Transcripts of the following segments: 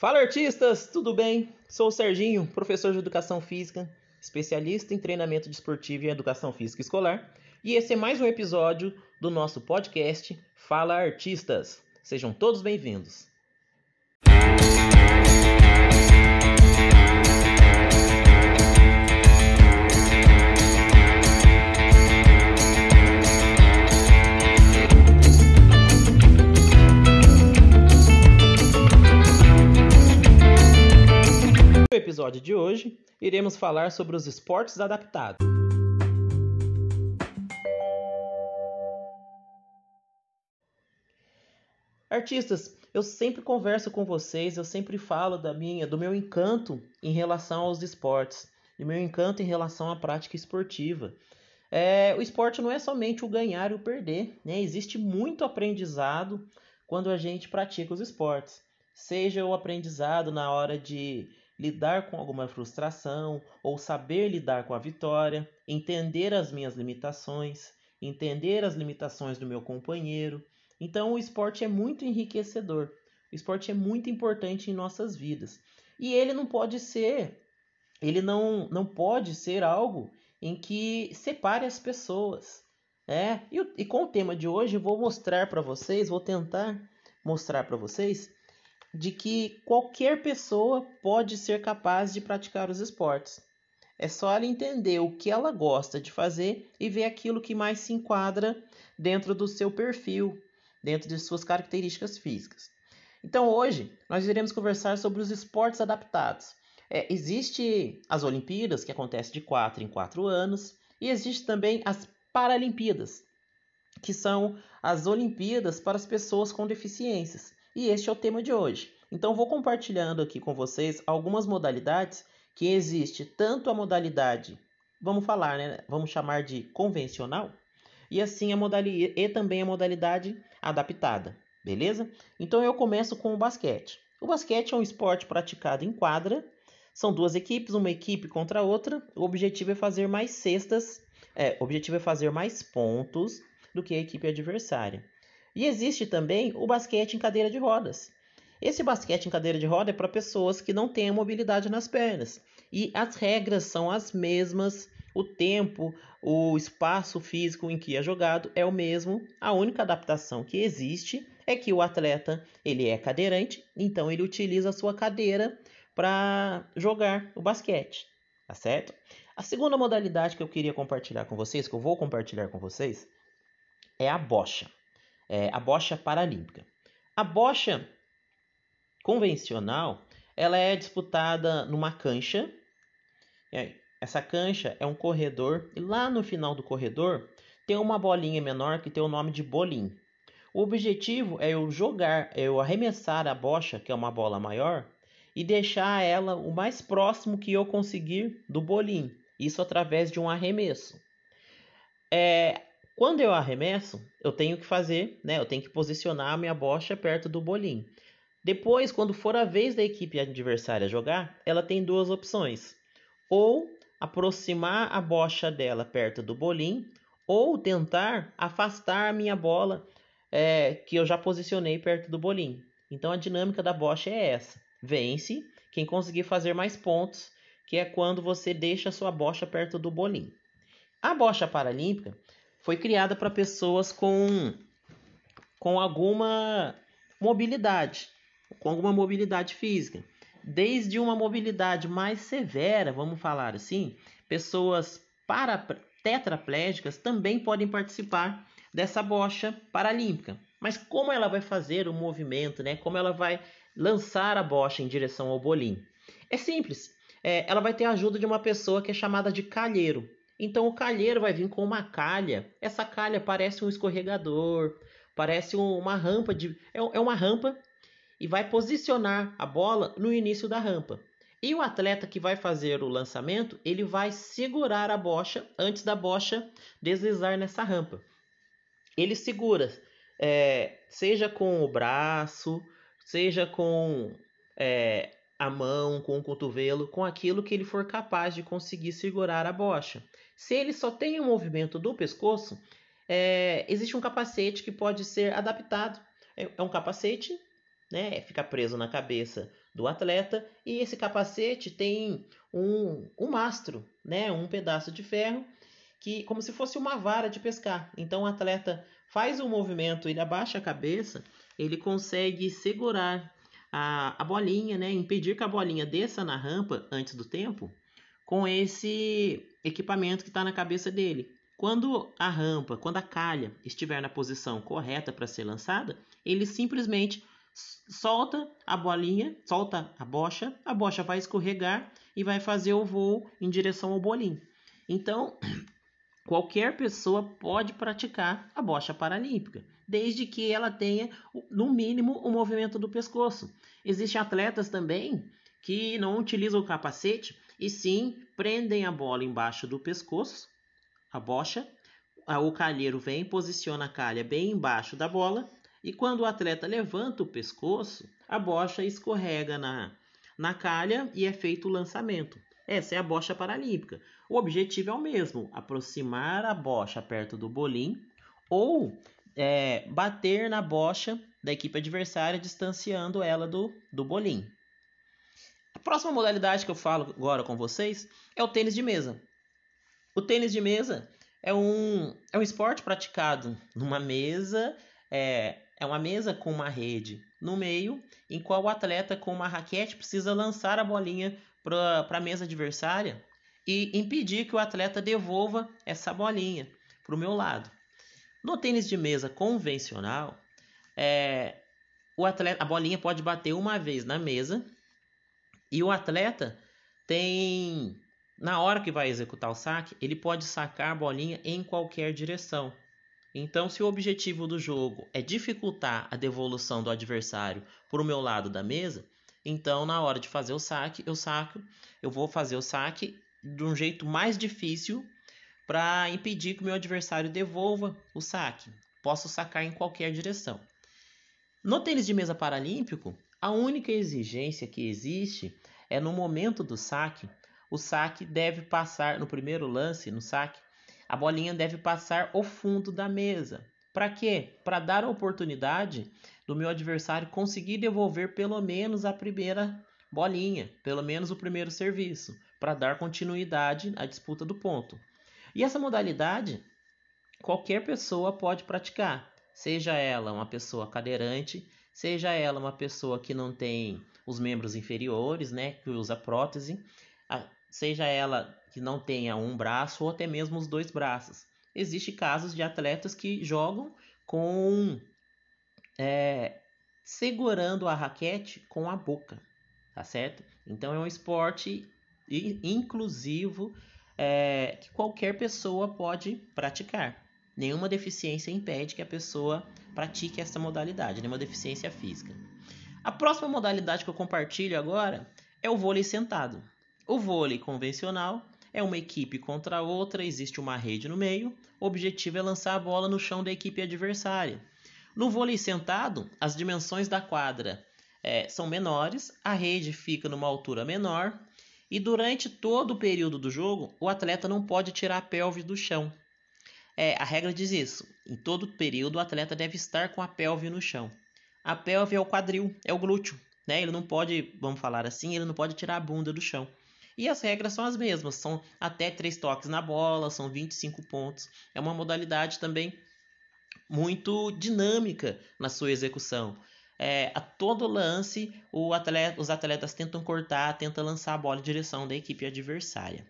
Fala artistas, tudo bem? Sou o Serginho, professor de Educação Física, especialista em treinamento desportivo e educação física escolar, e esse é mais um episódio do nosso podcast Fala Artistas. Sejam todos bem-vindos. No episódio de hoje, iremos falar sobre os esportes adaptados. Artistas, eu sempre converso com vocês, eu sempre falo da minha, do meu encanto em relação aos esportes, do meu encanto em relação à prática esportiva. É, o esporte não é somente o ganhar e o perder, né? Existe muito aprendizado quando a gente pratica os esportes. Seja o aprendizado na hora de lidar com alguma frustração ou saber lidar com a vitória, entender as minhas limitações, entender as limitações do meu companheiro. Então, o esporte é muito enriquecedor. O esporte é muito importante em nossas vidas. E ele não pode ser, ele não, não pode ser algo em que separe as pessoas. É, e, e com o tema de hoje, vou mostrar para vocês, vou tentar mostrar para vocês de que qualquer pessoa pode ser capaz de praticar os esportes. É só ela entender o que ela gosta de fazer e ver aquilo que mais se enquadra dentro do seu perfil, dentro de suas características físicas. Então hoje nós iremos conversar sobre os esportes adaptados. É, existe as Olimpíadas, que acontece de 4 em 4 anos, e existe também as Paralimpíadas, que são as Olimpíadas para as pessoas com deficiências. E este é o tema de hoje. Então vou compartilhando aqui com vocês algumas modalidades que existe tanto a modalidade, vamos falar, né? Vamos chamar de convencional, e assim a modalidade e também a modalidade adaptada, beleza? Então eu começo com o basquete. O basquete é um esporte praticado em quadra. São duas equipes, uma equipe contra a outra. O objetivo é fazer mais cestas, é, o objetivo é fazer mais pontos do que a equipe adversária. E existe também o basquete em cadeira de rodas. Esse basquete em cadeira de roda é para pessoas que não têm mobilidade nas pernas. E as regras são as mesmas, o tempo, o espaço físico em que é jogado é o mesmo. A única adaptação que existe é que o atleta ele é cadeirante, então ele utiliza a sua cadeira para jogar o basquete, tá certo? A segunda modalidade que eu queria compartilhar com vocês, que eu vou compartilhar com vocês, é a bocha é, a bocha paralímpica. A bocha convencional ela é disputada numa cancha. Essa cancha é um corredor e lá no final do corredor tem uma bolinha menor que tem o nome de bolim. O objetivo é eu jogar, é eu arremessar a bocha, que é uma bola maior, e deixar ela o mais próximo que eu conseguir do bolim. Isso através de um arremesso. É, quando eu arremesso, eu tenho que fazer, né? Eu tenho que posicionar a minha bocha perto do bolim. Depois, quando for a vez da equipe adversária jogar, ela tem duas opções: ou aproximar a bocha dela perto do bolim, ou tentar afastar a minha bola é, que eu já posicionei perto do bolim. Então a dinâmica da bocha é essa: vence quem conseguir fazer mais pontos, que é quando você deixa a sua bocha perto do bolim. A bocha paralímpica foi criada para pessoas com, com alguma mobilidade, com alguma mobilidade física. Desde uma mobilidade mais severa, vamos falar assim, pessoas para tetraplégicas também podem participar dessa bocha paralímpica. Mas como ela vai fazer o movimento, né? Como ela vai lançar a bocha em direção ao bolim? É simples. É, ela vai ter a ajuda de uma pessoa que é chamada de calheiro. Então o calheiro vai vir com uma calha. Essa calha parece um escorregador, parece uma rampa de é, é uma rampa e vai posicionar a bola no início da rampa. E o atleta que vai fazer o lançamento, ele vai segurar a bocha antes da bocha deslizar nessa rampa. Ele segura, é, seja com o braço, seja com é, a mão, com o cotovelo, com aquilo que ele for capaz de conseguir segurar a bocha. Se ele só tem o um movimento do pescoço, é, existe um capacete que pode ser adaptado. É, é um capacete né? Fica preso na cabeça do atleta e esse capacete tem um, um mastro, né? Um pedaço de ferro que como se fosse uma vara de pescar. Então o atleta faz o um movimento, ele abaixa a cabeça, ele consegue segurar a, a bolinha, né? Impedir que a bolinha desça na rampa antes do tempo com esse equipamento que está na cabeça dele. Quando a rampa, quando a calha estiver na posição correta para ser lançada, ele simplesmente solta a bolinha, solta a bocha, a bocha vai escorregar e vai fazer o voo em direção ao bolinho. Então, qualquer pessoa pode praticar a bocha paralímpica, desde que ela tenha, no mínimo, o movimento do pescoço. Existem atletas também que não utilizam o capacete e sim prendem a bola embaixo do pescoço, a bocha. O calheiro vem, posiciona a calha bem embaixo da bola e quando o atleta levanta o pescoço, a bocha escorrega na, na calha e é feito o lançamento. Essa é a bocha paralímpica. O objetivo é o mesmo: aproximar a bocha perto do bolim ou é, bater na bocha da equipe adversária, distanciando ela do, do bolim. A próxima modalidade que eu falo agora com vocês é o tênis de mesa. O tênis de mesa é um, é um esporte praticado numa mesa é, é uma mesa com uma rede no meio, em qual o atleta com uma raquete precisa lançar a bolinha para a mesa adversária e impedir que o atleta devolva essa bolinha para o meu lado. No tênis de mesa convencional, é, o atleta, a bolinha pode bater uma vez na mesa e o atleta tem, na hora que vai executar o saque, ele pode sacar a bolinha em qualquer direção. Então, se o objetivo do jogo é dificultar a devolução do adversário para o meu lado da mesa, então na hora de fazer o saque, eu saco, eu vou fazer o saque de um jeito mais difícil para impedir que o meu adversário devolva o saque. Posso sacar em qualquer direção. No tênis de mesa paralímpico, a única exigência que existe é no momento do saque, o saque deve passar no primeiro lance, no saque, a bolinha deve passar ao fundo da mesa. Para quê? Para dar a oportunidade do meu adversário conseguir devolver pelo menos a primeira bolinha, pelo menos o primeiro serviço, para dar continuidade à disputa do ponto. E essa modalidade qualquer pessoa pode praticar, seja ela uma pessoa cadeirante, seja ela uma pessoa que não tem os membros inferiores, né, que usa prótese, seja ela que não tenha um braço ou até mesmo os dois braços. Existem casos de atletas que jogam com é, segurando a raquete com a boca, tá certo? Então é um esporte inclusivo é, que qualquer pessoa pode praticar. Nenhuma deficiência impede que a pessoa pratique essa modalidade, nenhuma deficiência física. A próxima modalidade que eu compartilho agora é o vôlei sentado. O vôlei convencional é uma equipe contra outra, existe uma rede no meio. O objetivo é lançar a bola no chão da equipe adversária. No vôlei sentado, as dimensões da quadra é, são menores, a rede fica numa altura menor e durante todo o período do jogo, o atleta não pode tirar a pelve do chão. É, a regra diz isso: em todo período, o atleta deve estar com a pelve no chão. A pelve é o quadril, é o glúteo. Né? Ele não pode, vamos falar assim, ele não pode tirar a bunda do chão. E as regras são as mesmas, são até três toques na bola, são 25 pontos. É uma modalidade também muito dinâmica na sua execução. É, a todo lance, atleta, os atletas tentam cortar, tentam lançar a bola em direção da equipe adversária.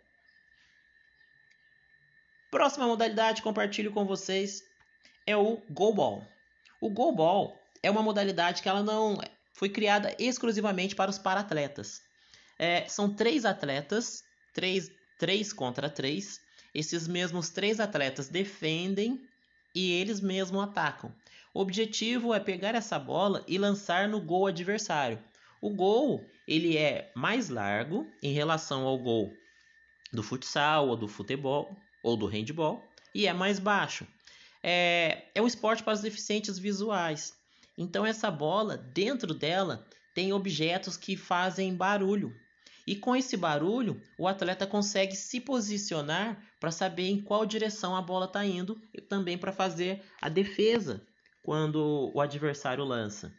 Próxima modalidade, compartilho com vocês, é o goalball. O goalball é uma modalidade que ela não foi criada exclusivamente para os paratletas. É, são três atletas, três, três contra três. Esses mesmos três atletas defendem e eles mesmos atacam. O objetivo é pegar essa bola e lançar no gol adversário. O gol ele é mais largo em relação ao gol do futsal ou do futebol ou do handball e é mais baixo. É, é um esporte para os deficientes visuais. Então essa bola dentro dela tem objetos que fazem barulho. E com esse barulho, o atleta consegue se posicionar para saber em qual direção a bola está indo e também para fazer a defesa quando o adversário lança.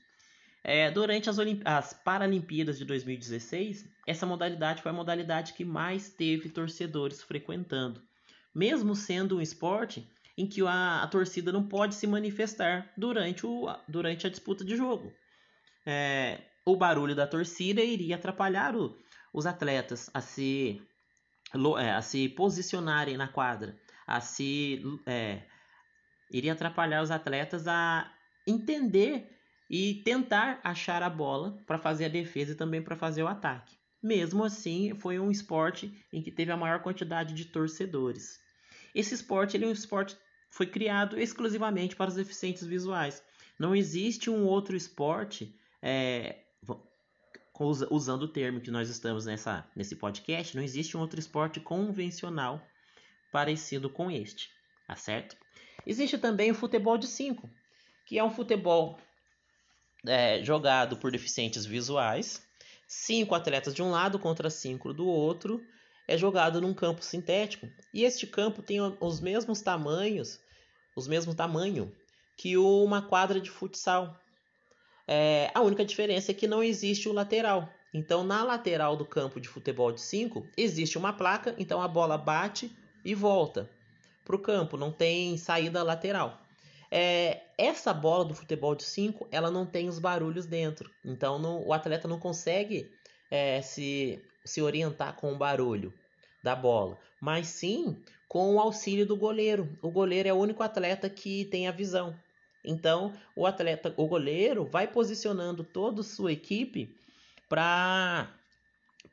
É, durante as, as Paralimpíadas de 2016, essa modalidade foi a modalidade que mais teve torcedores frequentando, mesmo sendo um esporte em que a, a torcida não pode se manifestar durante, o, durante a disputa de jogo. É, o barulho da torcida iria atrapalhar o, os atletas a se, é, a se posicionarem na quadra, a se é, iria atrapalhar os atletas a entender e tentar achar a bola para fazer a defesa e também para fazer o ataque. Mesmo assim, foi um esporte em que teve a maior quantidade de torcedores. Esse esporte ele é um esporte foi criado exclusivamente para os deficientes visuais. Não existe um outro esporte é, usando o termo que nós estamos nessa, nesse podcast, não existe um outro esporte convencional parecido com este, tá certo? Existe também o futebol de 5, que é um futebol é, jogado por deficientes visuais, cinco atletas de um lado contra cinco do outro, é jogado num campo sintético e este campo tem os mesmos tamanhos, os mesmos tamanho que uma quadra de futsal. É, a única diferença é que não existe o lateral. Então, na lateral do campo de futebol de 5, existe uma placa, então a bola bate e volta para o campo, não tem saída lateral. É, essa bola do futebol de 5, ela não tem os barulhos dentro. Então, não, o atleta não consegue é, se, se orientar com o barulho da bola, mas sim com o auxílio do goleiro. O goleiro é o único atleta que tem a visão. Então, o atleta, o goleiro vai posicionando toda a sua equipe para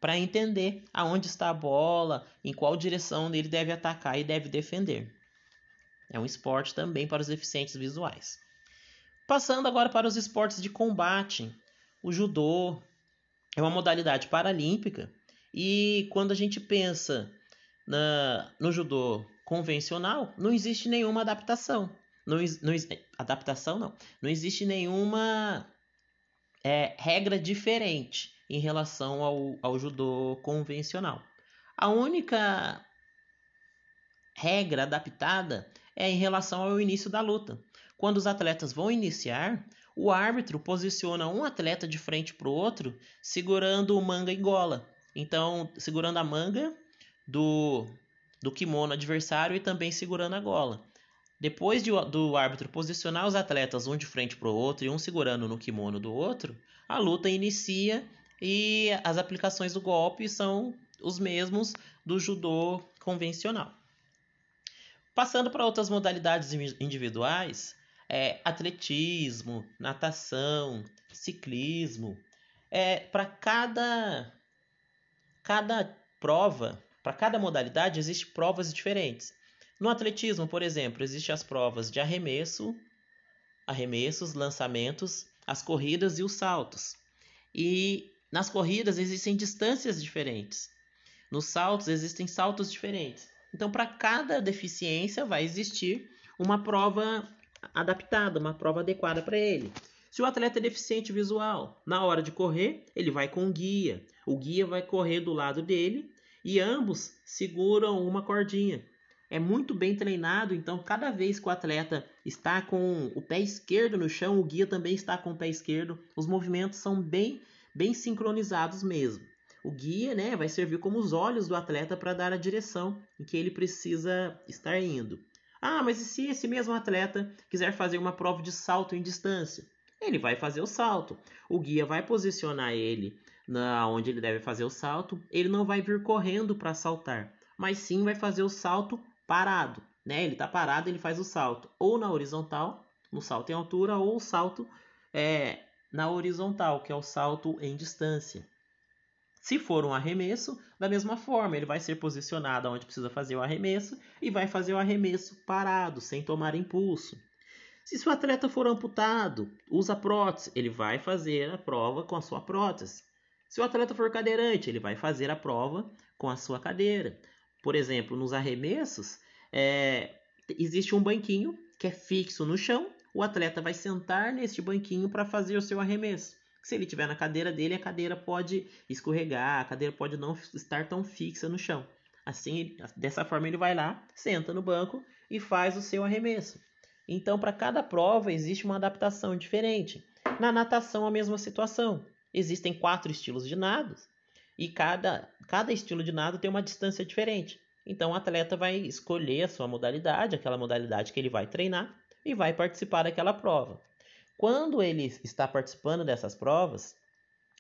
para entender aonde está a bola, em qual direção ele deve atacar e deve defender. É um esporte também para os deficientes visuais. Passando agora para os esportes de combate, o judô é uma modalidade paralímpica e quando a gente pensa na, no judô convencional, não existe nenhuma adaptação. Não, não, adaptação não. Não existe nenhuma é, regra diferente em relação ao, ao judô convencional. A única regra adaptada é em relação ao início da luta. Quando os atletas vão iniciar, o árbitro posiciona um atleta de frente para o outro, segurando o manga e gola. Então, segurando a manga do, do kimono adversário e também segurando a gola. Depois de, do árbitro posicionar os atletas um de frente para o outro e um segurando no kimono do outro, a luta inicia e as aplicações do golpe são os mesmos do judô convencional. Passando para outras modalidades individuais, é, atletismo, natação, ciclismo. É, para cada, cada prova, para cada modalidade, existem provas diferentes. No atletismo, por exemplo, existem as provas de arremesso, arremessos, lançamentos, as corridas e os saltos. E nas corridas existem distâncias diferentes. Nos saltos existem saltos diferentes. Então, para cada deficiência vai existir uma prova adaptada, uma prova adequada para ele. Se o atleta é deficiente visual, na hora de correr, ele vai com guia. O guia vai correr do lado dele e ambos seguram uma cordinha. É muito bem treinado, então cada vez que o atleta está com o pé esquerdo no chão, o guia também está com o pé esquerdo. Os movimentos são bem bem sincronizados mesmo. O guia né, vai servir como os olhos do atleta para dar a direção em que ele precisa estar indo. Ah, mas e se esse mesmo atleta quiser fazer uma prova de salto em distância? Ele vai fazer o salto. O guia vai posicionar ele na onde ele deve fazer o salto. Ele não vai vir correndo para saltar, mas sim vai fazer o salto parado. Né? Ele está parado, ele faz o salto ou na horizontal, no salto em altura, ou o salto é, na horizontal, que é o salto em distância. Se for um arremesso, da mesma forma, ele vai ser posicionado onde precisa fazer o arremesso e vai fazer o arremesso parado, sem tomar impulso. Se o atleta for amputado, usa prótese, ele vai fazer a prova com a sua prótese. Se o atleta for cadeirante, ele vai fazer a prova com a sua cadeira. Por exemplo, nos arremessos, é, existe um banquinho que é fixo no chão o atleta vai sentar neste banquinho para fazer o seu arremesso. Se ele estiver na cadeira dele, a cadeira pode escorregar, a cadeira pode não estar tão fixa no chão. Assim, dessa forma ele vai lá, senta no banco e faz o seu arremesso. Então, para cada prova existe uma adaptação diferente. Na natação, a mesma situação. Existem quatro estilos de nado e cada, cada estilo de nado tem uma distância diferente. Então, o atleta vai escolher a sua modalidade, aquela modalidade que ele vai treinar, e vai participar daquela prova. Quando ele está participando dessas provas,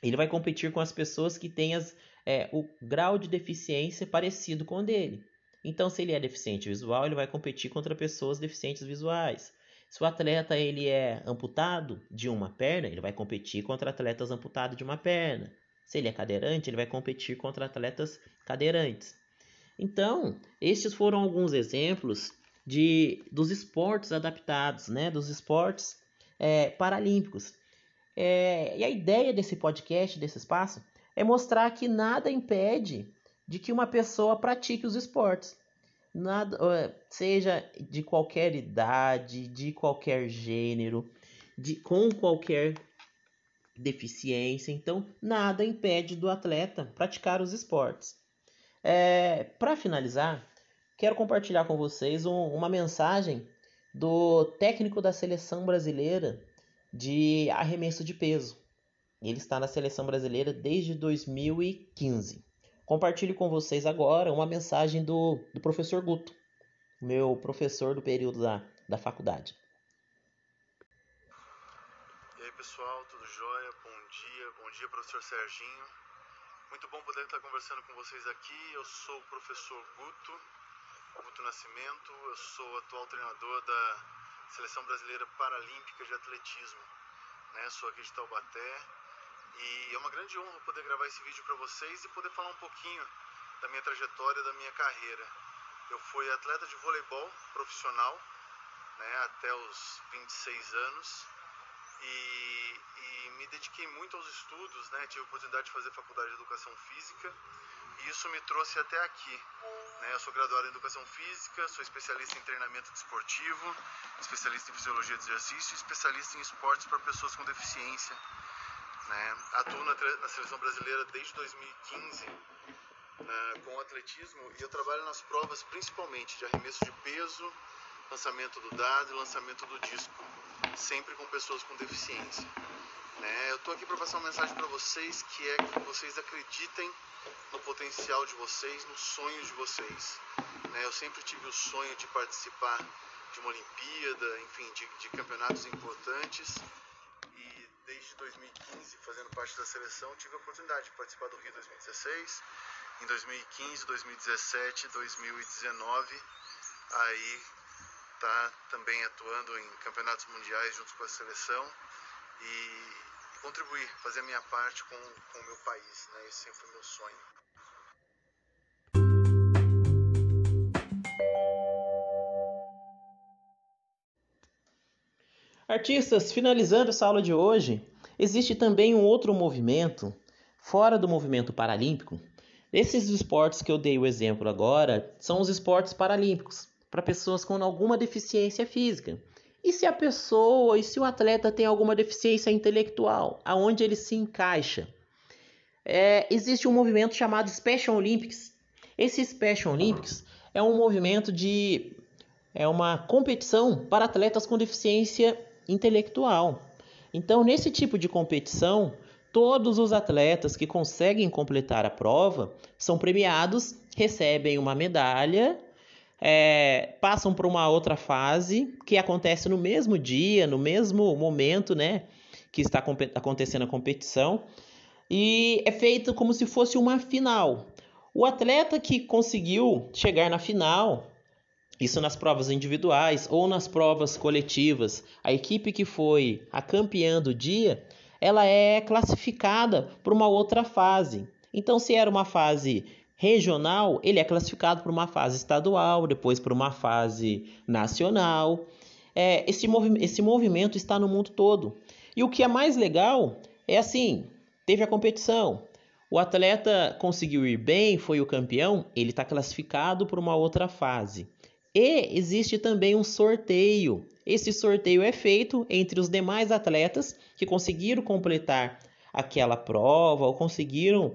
ele vai competir com as pessoas que têm as, é, o grau de deficiência parecido com o dele. Então, se ele é deficiente visual, ele vai competir contra pessoas deficientes visuais. Se o atleta ele é amputado de uma perna, ele vai competir contra atletas amputados de uma perna. Se ele é cadeirante, ele vai competir contra atletas cadeirantes. Então, estes foram alguns exemplos de dos esportes adaptados, né, dos esportes é, paralímpicos. É, e a ideia desse podcast, desse espaço, é mostrar que nada impede de que uma pessoa pratique os esportes. Nada, seja de qualquer idade, de qualquer gênero, de, com qualquer deficiência. Então, nada impede do atleta praticar os esportes. É, Para finalizar, quero compartilhar com vocês um, uma mensagem do técnico da seleção brasileira de arremesso de peso. Ele está na seleção brasileira desde 2015. Compartilho com vocês agora uma mensagem do, do professor Guto, meu professor do período da, da faculdade. E aí pessoal, tudo jóia? Bom dia, professor Serginho. Muito bom poder estar conversando com vocês aqui. Eu sou o professor Guto, Guto Nascimento. Eu sou atual treinador da Seleção Brasileira Paralímpica de Atletismo. Né? Sou aqui de Taubaté. E é uma grande honra poder gravar esse vídeo para vocês e poder falar um pouquinho da minha trajetória, da minha carreira. Eu fui atleta de voleibol profissional né, até os 26 anos e, e, me dediquei muito aos estudos, né? Tive a oportunidade de fazer faculdade de educação física e isso me trouxe até aqui. Né? Eu sou graduado em educação física, sou especialista em treinamento desportivo, especialista em fisiologia de exercício, especialista em esportes para pessoas com deficiência. Né? Atuo na, na seleção brasileira desde 2015 né, com atletismo e eu trabalho nas provas principalmente de arremesso de peso, lançamento do dado e lançamento do disco, sempre com pessoas com deficiência. Né? Eu estou aqui para passar uma mensagem para vocês que é que vocês acreditem no potencial de vocês, nos sonhos de vocês. Né? Eu sempre tive o sonho de participar de uma Olimpíada, enfim, de, de campeonatos importantes e desde 2015, fazendo parte da seleção, tive a oportunidade de participar do Rio 2016, em 2015, 2017, 2019, aí tá também atuando em campeonatos mundiais junto com a seleção e contribuir, fazer a minha parte com, com o meu país. Né? Esse sempre foi meu sonho. Artistas, finalizando essa aula de hoje, existe também um outro movimento, fora do movimento paralímpico. Esses esportes que eu dei o exemplo agora são os esportes paralímpicos para pessoas com alguma deficiência física. E se a pessoa, e se o atleta tem alguma deficiência intelectual, aonde ele se encaixa? É, existe um movimento chamado Special Olympics. Esse Special Olympics é um movimento de é uma competição para atletas com deficiência intelectual. Então, nesse tipo de competição, todos os atletas que conseguem completar a prova são premiados, recebem uma medalha é, passam para uma outra fase que acontece no mesmo dia, no mesmo momento, né? Que está acontecendo a competição. E é feito como se fosse uma final. O atleta que conseguiu chegar na final, isso nas provas individuais ou nas provas coletivas, a equipe que foi a campeã do dia, ela é classificada para uma outra fase. Então, se era uma fase regional, ele é classificado para uma fase estadual, depois para uma fase nacional. É, esse, movi esse movimento está no mundo todo. E o que é mais legal é assim: teve a competição, o atleta conseguiu ir bem, foi o campeão, ele está classificado para uma outra fase. E existe também um sorteio. Esse sorteio é feito entre os demais atletas que conseguiram completar aquela prova ou conseguiram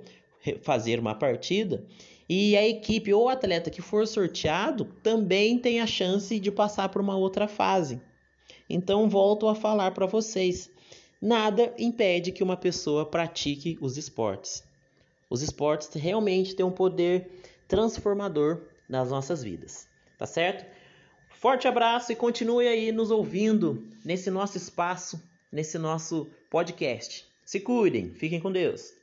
fazer uma partida e a equipe ou atleta que for sorteado também tem a chance de passar para uma outra fase. Então volto a falar para vocês, nada impede que uma pessoa pratique os esportes. Os esportes realmente têm um poder transformador nas nossas vidas, tá certo? Forte abraço e continue aí nos ouvindo nesse nosso espaço, nesse nosso podcast. Se cuidem, fiquem com Deus.